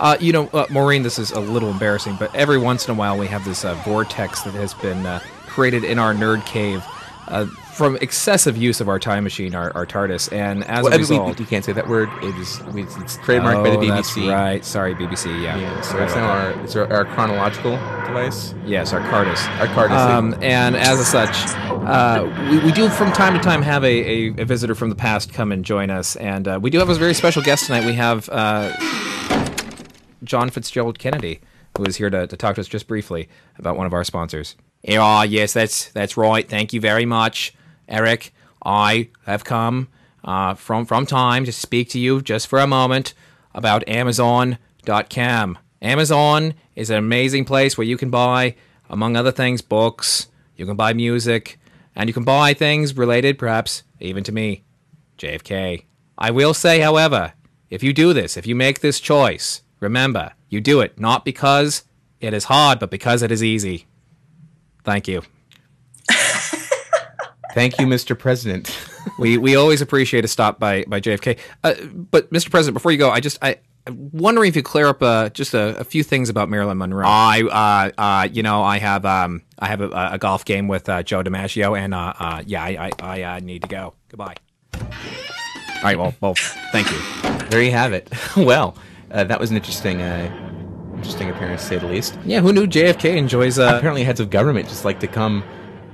Uh, you know, uh, Maureen, this is a little embarrassing, but every once in a while we have this uh, vortex that has been uh, created in our nerd cave uh, from excessive use of our time machine, our, our TARDIS, and as well, a result, we, you can't say that word. It is it's trademarked oh, by the BBC. That's right. Sorry, BBC. Yeah. yeah so that's now our it's our, our, chronological device. Yes, our CARDIS. Our CARDIS. Um, and as such, uh, we, we do from time to time have a, a, a, visitor from the past come and join us, and uh, we do have a very special guest tonight. We have uh, John Fitzgerald Kennedy, who is here to, to talk to us just briefly about one of our sponsors. Oh, yes, that's that's right. Thank you very much. Eric. I have come uh, from from time to speak to you just for a moment about Amazon.com. Amazon is an amazing place where you can buy, among other things, books. You can buy music, and you can buy things related, perhaps even to me, JFK. I will say, however, if you do this, if you make this choice, remember, you do it not because it is hard, but because it is easy. Thank you. Thank you, Mr. President. we we always appreciate a stop by by JFK. Uh, but Mr. President, before you go, I just I. I'm wondering if you clear up uh, just a, a, few things about Marilyn Monroe. I, uh, uh, you know, I have um, I have a, a golf game with uh, Joe DiMaggio, and uh, uh, yeah, I I, I need to go. Goodbye. All right. Well, well, thank you. There you have it. well, that was an interesting interesting appearance, to say the least. Yeah, who knew JFK enjoys? Uh... Apparently, heads of government just like to come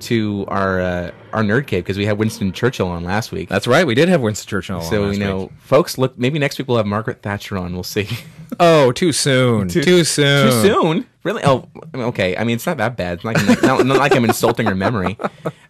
to our uh, our nerd cave because we had Winston Churchill on last week. That's right, we did have Winston Churchill. On. So you know, week. folks, look. Maybe next week we'll have Margaret Thatcher on. We'll see. Oh, too soon. too, too, soon. Too soon. Really? Oh, okay. I mean, it's not that bad. It's not, like, not, not like I'm insulting her memory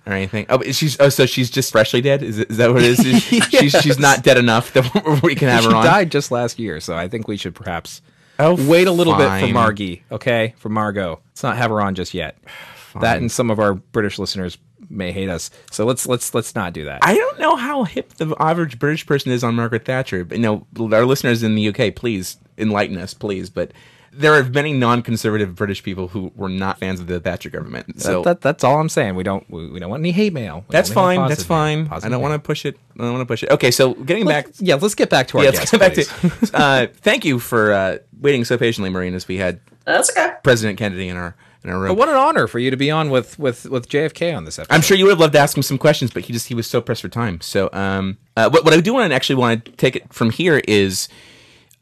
or anything. Oh, she's oh, so she's just freshly dead. Is, it, is that what it is? yes. She's she's not dead enough that we can have she her on. She died just last year, so I think we should perhaps Oh, wait a little fine. bit for Margie, okay? For Margot. Let's not have her on just yet. Fine. That and some of our British listeners may hate us. So let's let's let's not do that. I don't know how hip the average British person is on Margaret Thatcher. But you know, our listeners in the UK, please enlighten us, please. But there are many non-conservative British people who were not fans of the Thatcher government. So that, that, that's all I'm saying. We don't we, we don't want any hate mail. We that's fine. That's fine. I don't want to push it. I don't want to push it. Okay, so getting let's, back. Yeah, let's get back to our yeah, guest. Let's get back to. uh, thank you for uh, waiting so patiently, Maureen, as we had. That's okay. President Kennedy in our in our room. But what an honor for you to be on with with with JFK on this episode. I'm sure you would have loved to ask him some questions, but he just he was so pressed for time. So, um, uh, what what I do want to actually want to take it from here is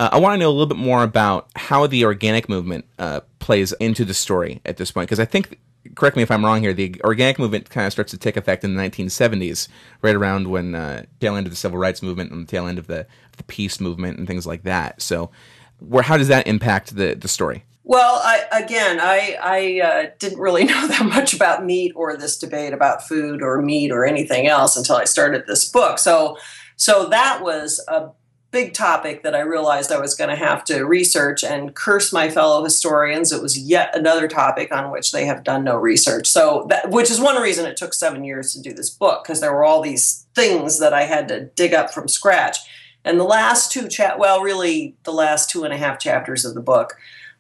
uh, I want to know a little bit more about how the organic movement uh, plays into the story at this point, because I think, correct me if I'm wrong here, the organic movement kind of starts to take effect in the 1970s, right around when uh, tail end of the civil rights movement and the tail end of the the peace movement and things like that. So, where how does that impact the the story? Well, I, again, I, I uh, didn't really know that much about meat or this debate about food or meat or anything else until I started this book. So, so that was a big topic that I realized I was going to have to research and curse my fellow historians. It was yet another topic on which they have done no research. So, that, which is one reason it took seven years to do this book because there were all these things that I had to dig up from scratch. And the last two chat, well, really the last two and a half chapters of the book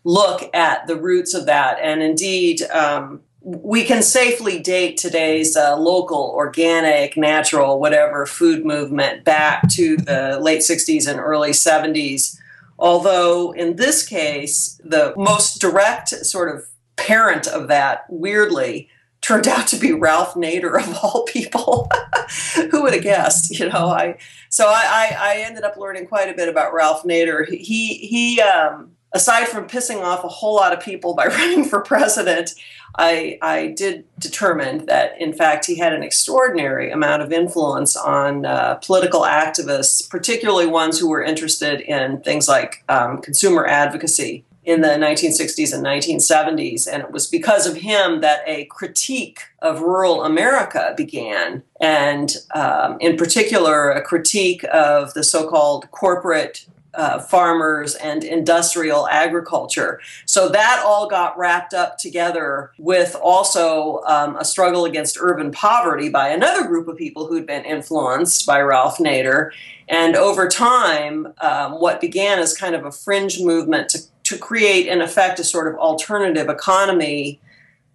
look at the roots of that. And indeed, um, we can safely date today's uh, local, organic, natural, whatever food movement back to the late 60s and early 70s. Although, in this case, the most direct sort of parent of that, weirdly, turned out to be Ralph Nader of all people. Who would have guessed? You know, I so I, I, I ended up learning quite a bit about Ralph Nader. He he um, aside from pissing off a whole lot of people by running for president, I, I did determine that, in fact, he had an extraordinary amount of influence on uh, political activists, particularly ones who were interested in things like um, consumer advocacy in the 1960s and 1970s. And it was because of him that a critique of rural America began, and um, in particular, a critique of the so called corporate uh, farmers and industrial agriculture. So that all got wrapped up together with also um, a struggle against urban poverty by another group of people who'd been influenced by Ralph Nader. And over time, um, what began as kind of a fringe movement to, to create, in effect, a sort of alternative economy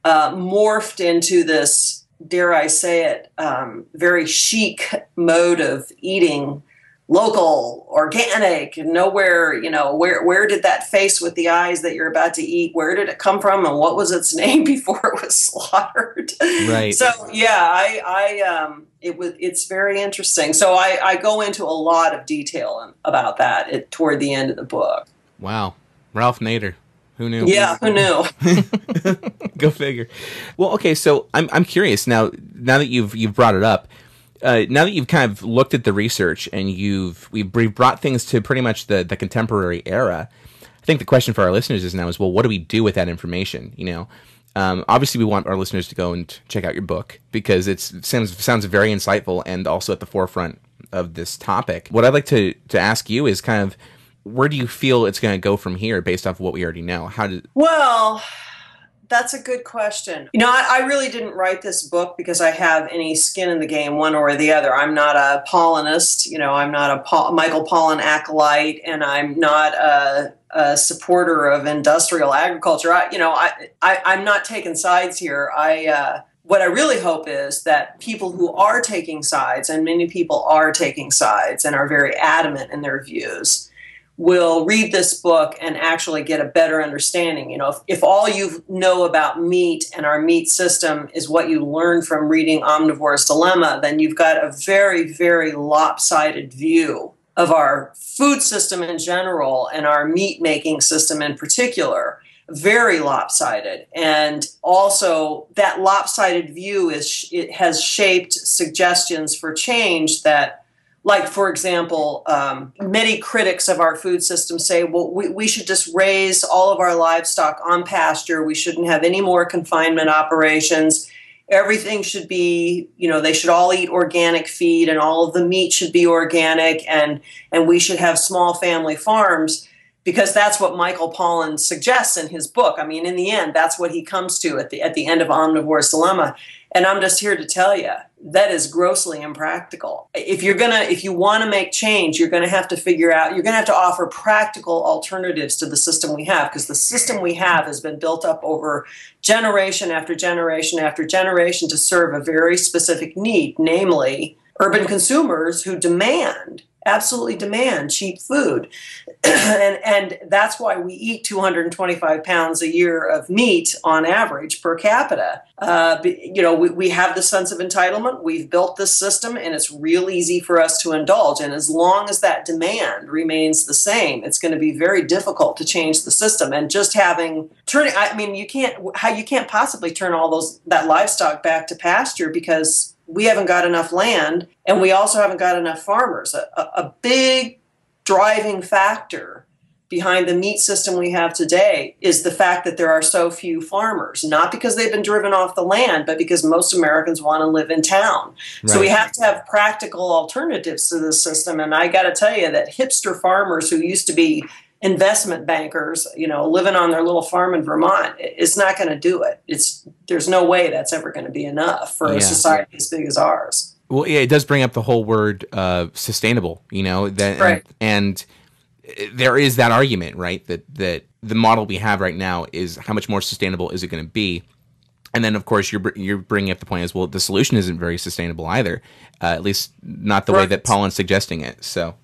uh, morphed into this, dare I say it, um, very chic mode of eating local, organic, nowhere, you know, where where did that face with the eyes that you're about to eat, where did it come from and what was its name before it was slaughtered? Right. So yeah, I I um it was it's very interesting. So I I go into a lot of detail about that at, toward the end of the book. Wow. Ralph Nader. Who knew? Yeah, who knew? Go figure. Well, okay, so I'm I'm curious now. Now that you've you've brought it up, uh, now that you've kind of looked at the research and you've we've brought things to pretty much the the contemporary era, I think the question for our listeners is now is well, what do we do with that information? You know, Um, obviously, we want our listeners to go and check out your book because it sounds sounds very insightful and also at the forefront of this topic. What I'd like to to ask you is kind of where do you feel it's going to go from here based off of what we already know? How did well that's a good question. You know, I, I, really didn't write this book because I have any skin in the game, one or the other. I'm not a Pollanist. You know, I'm not a Paul, Michael Pollan acolyte, and I'm not a, a supporter of industrial agriculture. I, you know, I, I am not taking sides here. I uh, what I really hope is that people who are taking sides, and many people are taking sides and are very adamant in their views will read this book and actually get a better understanding. You know, if, if all you know about meat and our meat system is what you learn from reading Omnivore's Dilemma, then you've got a very, very lopsided view of our food system in general and our meat making system in particular. Very lopsided, and also that lopsided view is it has shaped suggestions for change that like for example um, many critics of our food system say well we, we should just raise all of our livestock on pasture we shouldn't have any more confinement operations everything should be you know they should all eat organic feed and all of the meat should be organic and and we should have small family farms because that's what Michael Pollan suggests in his book. I mean, in the end, that's what he comes to at the at the end of Omnivore's Dilemma. And I'm just here to tell you that is grossly impractical. If you're gonna, if you want to make change, you're gonna have to figure out. You're gonna have to offer practical alternatives to the system we have because the system we have has been built up over generation after generation after generation to serve a very specific need, namely urban consumers who demand absolutely demand cheap food. and, and that's why we eat 225 pounds a year of meat on average per capita. Uh, you know, we, we have the sense of entitlement. We've built this system, and it's real easy for us to indulge. And as long as that demand remains the same, it's going to be very difficult to change the system. And just having turning, I mean, you can't how you can't possibly turn all those that livestock back to pasture because we haven't got enough land and we also haven't got enough farmers. A, a, big driving factor behind the meat system we have today is the fact that there are so few farmers, not because they've been driven off the land, but because most Americans want to live in town. Right. So we have to have practical alternatives to this system. And I got to tell you that hipster farmers who used to be investment bankers, you know, living on their little farm in Vermont, it's not going to do it. It's there's no way that's ever going to be enough for yeah. a society as big as ours. Well, yeah, it does bring up the whole word uh, sustainable. You know that, right. and, and there is that argument, right? That that the model we have right now is how much more sustainable is it going to be? And then, of course, you're you're bringing up the point as well. The solution isn't very sustainable either, uh, at least not the right. way that Pollan's suggesting it. So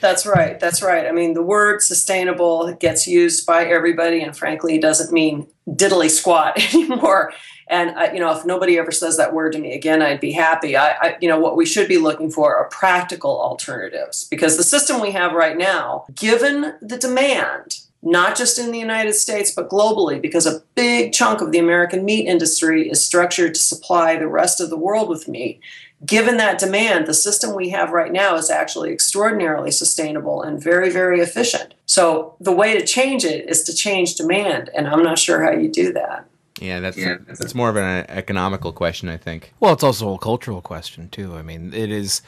that's right. That's right. I mean, the word sustainable gets used by everybody, and frankly, doesn't mean diddly squat anymore. And you know, if nobody ever says that word to me again, I'd be happy. I, I, you know, what we should be looking for are practical alternatives because the system we have right now, given the demand, not just in the United States but globally, because a big chunk of the American meat industry is structured to supply the rest of the world with meat given that demand, the system we have right now is actually extraordinarily sustainable and very, very efficient. So the way to change it is to change demand, and I'm not sure how you do that. Yeah, that's yeah. that's more of an economical question, I think. Well, it's also a cultural question too. I mean, it is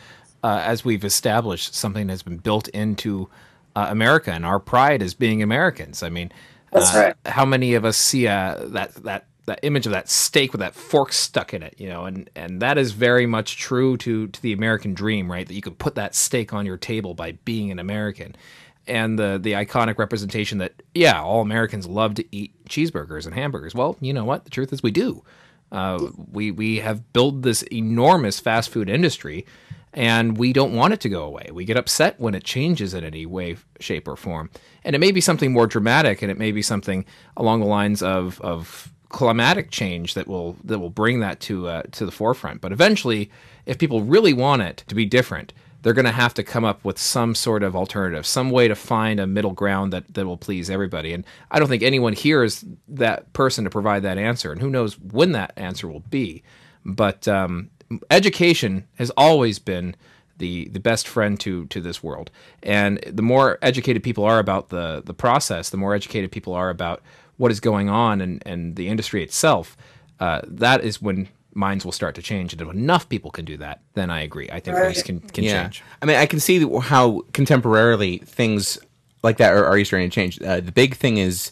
uh, as we've established something has been built into uh, America and our pride as being Americans. I mean, that's uh, right. How many of us see uh, that that that image of that steak with that fork stuck in it, you know, and and that is very much true to to the American dream, right? That you could put that steak on your table by being an American, and the the iconic representation that yeah, all Americans love to eat cheeseburgers and hamburgers. Well, you know what? The truth is, we do. Uh, we we have built this enormous fast food industry, and we don't want it to go away. We get upset when it changes in any way, shape, or form. And it may be something more dramatic, and it may be something along the lines of of climatic change that will that will bring that to uh, to the forefront. But eventually, if people really want it to be different, they're going to have to come up with some sort of alternative, some way to find a middle ground that, that will please everybody. And I don't think anyone here is that person to provide that answer. And who knows when that answer will be. But um, education has always been the the best friend to to this world. And the more educated people are about the the process, the more educated people are about what is going on and, and the industry itself, uh, that is when minds will start to change. And if enough people can do that, then I agree. I think Right. things can, can yeah. change. I mean, I can see how contemporarily things like that are, are starting to change. Uh, the big thing is,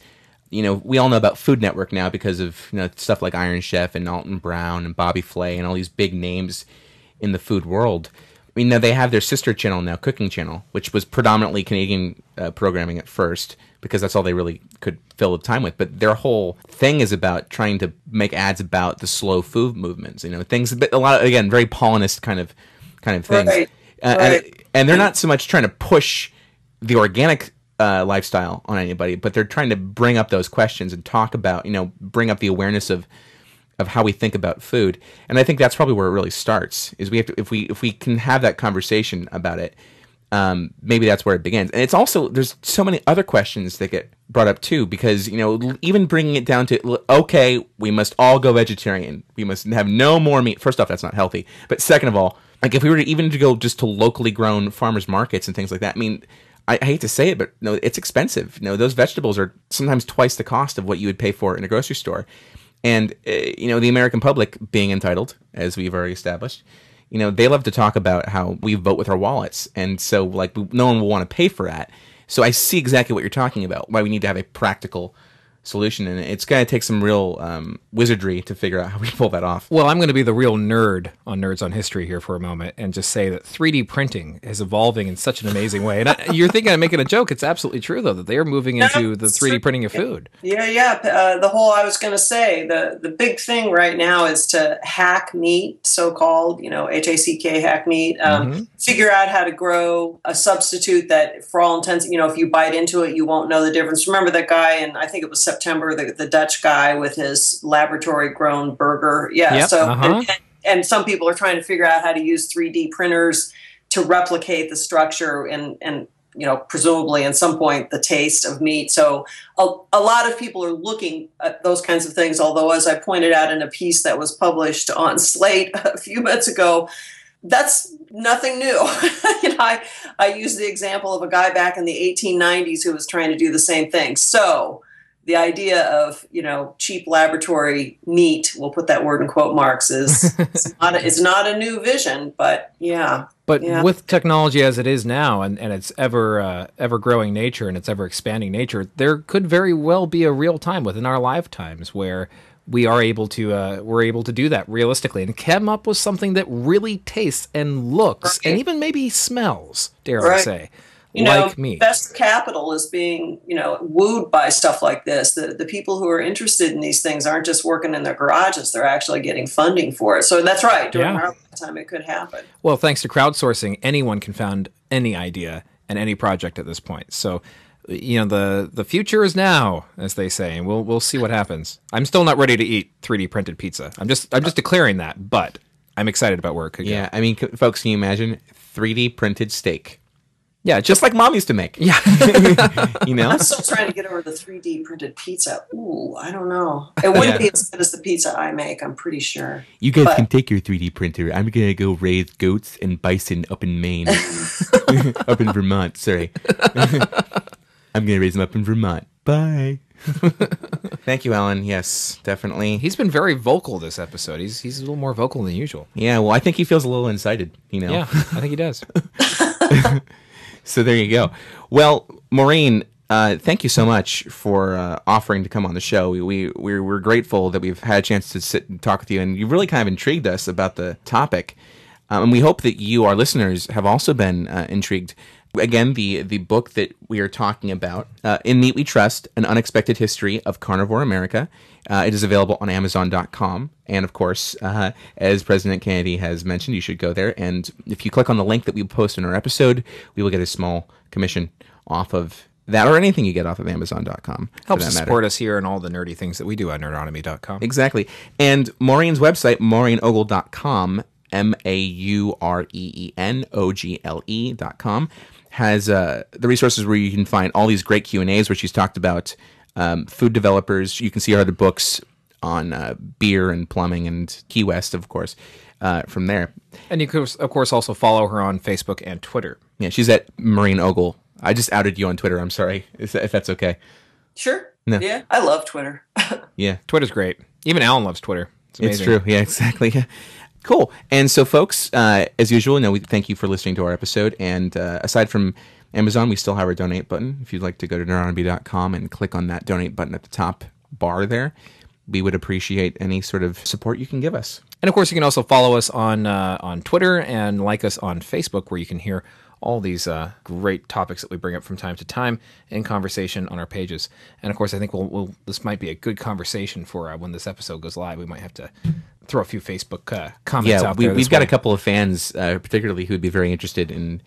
you know, we all know about Food Network now because of you know stuff like Iron Chef and Alton Brown and Bobby Flay and all these big names in the food world. Mean, now they have their sister channel now, Cooking Channel, which was predominantly Canadian uh, programming at first because that's all they really could fill the time with. But their whole thing is about trying to make ads about the slow food movements. You know, things but a lot of, again very Pollanist kind of kind of things. Right, Uh, right. and, and they're not so much trying to push the organic uh, lifestyle on anybody, but they're trying to bring up those questions and talk about, you know, bring up the awareness of of how we think about food. And I think that's probably where it really starts. Is we have to if we if we can have that conversation about it, um, maybe that's where it begins. And it's also there's so many other questions that get brought up too because you know even bringing it down to okay, we must all go vegetarian. We must have no more meat. First off, that's not healthy. But second of all, like if we were to even to go just to locally grown farmers markets and things like that, I mean. I, I hate to say it, but no, it's expensive. You know, those vegetables are sometimes twice the cost of what you would pay for in a grocery store. And uh, you know, the American public being entitled, as we've already established, you know, they love to talk about how we vote with our wallets, and so like no one will want to pay for that. So I see exactly what you're talking about. Why we need to have a practical solution, and it's going to take some real um, wizardry to figure out how we pull that off. Well, I'm going to be the real nerd on Nerds on History here for a moment and just say that 3D printing is evolving in such an amazing way. And I, you're thinking I'm making a joke. It's absolutely true, though, that they are moving into the 3D printing of food. Yeah, yeah. Uh, the whole I was going to say the the big thing right now is to hack meat, so called, you know, H A C K hack meat. Um, Figure out how to grow a substitute that, for all intents, you know, if you bite into it, you won't know the difference. Remember that guy, and I think it was September, the, the Dutch guy with his laboratory grown burger. Yeah. Yep, so. uh-huh. And, and some people are trying to figure out how to use 3D printers to replicate the structure and and you know presumably at some point the taste of meat. So a, a lot of people are looking at those kinds of things. Although, as I pointed out in a piece that was published on Slate a few months ago, that's nothing new. you know, I, I use the example of a guy back in the 1890s who was trying to do the same thing. So the idea of you know cheap laboratory meat, we'll put that word in quote marks, is it's not a, it's not a new vision, but yeah, But Yeah. with technology as it is now and, and its ever uh, ever growing nature and its ever expanding nature, there could very well be a real time within our lifetimes where we are able to uh, we're able to do that realistically and come up with something that really tastes and looks and even maybe smells, dare I say, you like know, me. Best capital is being, you know, wooed by stuff like this. The the people who are interested in these things aren't just working in their garages; they're actually getting funding for it. So that's right. During Yeah. our lifetime, it could happen. Well, thanks to crowdsourcing, anyone can found any idea and any project at this point. So, you know, the the future is now, as they say, and we'll we'll see what happens. I'm still not ready to eat 3D printed pizza. I'm just I'm just declaring that, but I'm excited about where it could Yeah, go. I mean, c- folks, can you imagine 3D printed steak, Yeah, just just like mom used to make? yeah. you know. I'm still trying to get over the 3D printed pizza. Ooh, I don't know. It wouldn't Yeah. be as good as the pizza I make. I'm pretty sure. You guys But- can take your 3D printer. I'm gonna go raise goats and bison up in Maine, up in Vermont. Sorry, I'm gonna raise them up in Vermont. Bye. Thank you, Alan. Yes, definitely. He's been very vocal this episode. He's he's a little more vocal than usual. Yeah, well, I think he feels a little incited. You know. Yeah, I think he does. So there you go. Well, Maureen, uh, thank you so much for uh, offering to come on the show. We, we we're, we're grateful that we've had a chance to sit and talk with you, and you've really kind of intrigued us about the topic. Um, and we hope that you, our listeners, have also been uh, intrigued. Again, the the book that we are talking about, uh, "In Meat We Trust: An Unexpected History of Carnivore America," uh, it is available on Amazon.com, and of course, uh, as President Kennedy has mentioned, you should go there. And if you click on the link that we post in our episode, we will get a small commission off of that, or anything you get off of Amazon.com. Helps that to matter. support us here and all the nerdy things that we do at nerdonomy.com. Exactly. And Maureen's website, MaureenOgle.com, M A U R E E N O G L E.com, has uh, the resources where you can find all these great Q&As where she's talked about um, food developers. You can see her other books on uh, beer and plumbing and Key West, of course, uh, from there. And you could, of course, also follow her on Facebook and Twitter. Yeah, she's at Maureen Ogle. I just outed you on Twitter. I'm sorry, if if that's okay. Sure. No. Yeah, I love Twitter. Yeah. Twitter's great. Even Alan loves Twitter. It's, It's true. Yeah, exactly. cool. And so, folks, uh, as usual, you know, we thank you for listening to our episode. And uh, aside from Amazon, we still have our donate button. If you'd like to go to nerdonomy.com and click on that donate button at the top bar there, we would appreciate any sort of support you can give us. And of course, you can also follow us on uh, on Twitter and like us on Facebook, where you can hear all these uh, great topics that we bring up from time to time in conversation on our pages. And of course, I think we'll, we'll this might be a good conversation for uh, when this episode goes live. We might have to throw a few Facebook uh, comments Yeah, out we, there. we've this got a couple of fans, uh, particularly who'd be very interested in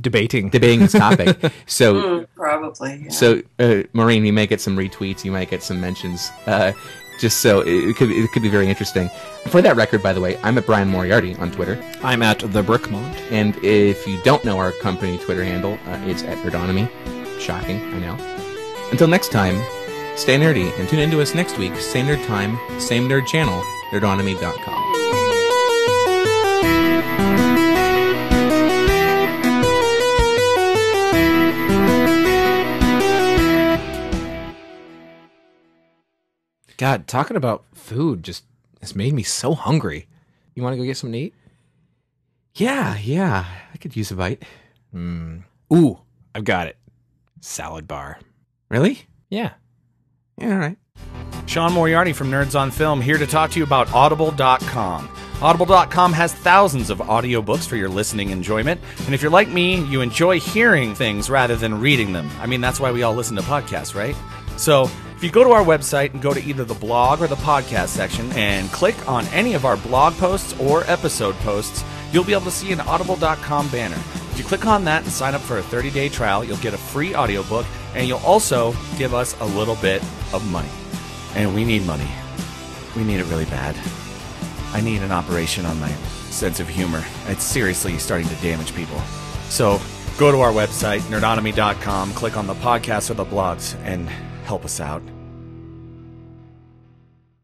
debating. debating this topic. so, Probably. Yeah. so uh, Maureen, you might get some retweets, you might get some mentions. Uh, just so it, it could it could be very interesting. For that record, by the way, I'm at Bryan Moriarty on Twitter. I'm at the Brickmont. And if you don't know our company Twitter handle, uh, it's at Nerdonomy. Shocking, I know. Until next time, stay nerdy and tune into us next week, same nerd time, same nerd channel, nerdonomy.com. God, talking about food just has made me so hungry. You want to go get something to eat? Yeah, yeah, I could use a bite. Hmm. Ooh, I've got it. Salad bar. Really? Yeah. Yeah, all right. Sean Moriarty from Nerds on Film here to talk to you about Audible.com. Audible.com has thousands of audiobooks for your listening enjoyment. And if you're like me, you enjoy hearing things rather than reading them. I mean, that's why we all listen to podcasts, right? So if you go to our website and go to either the blog or the podcast section and click on any of our blog posts or episode posts, you'll be able to see an Audible.com banner. If you click on that and sign up for a 30 day trial, you'll get a free audiobook and you'll also give us a little bit of money. And we need money. We need it really bad. I need an operation on my sense of humor. It's seriously starting to damage people. So go to our website, nerdonomy.com, click on the podcast or the blogs, and help us out.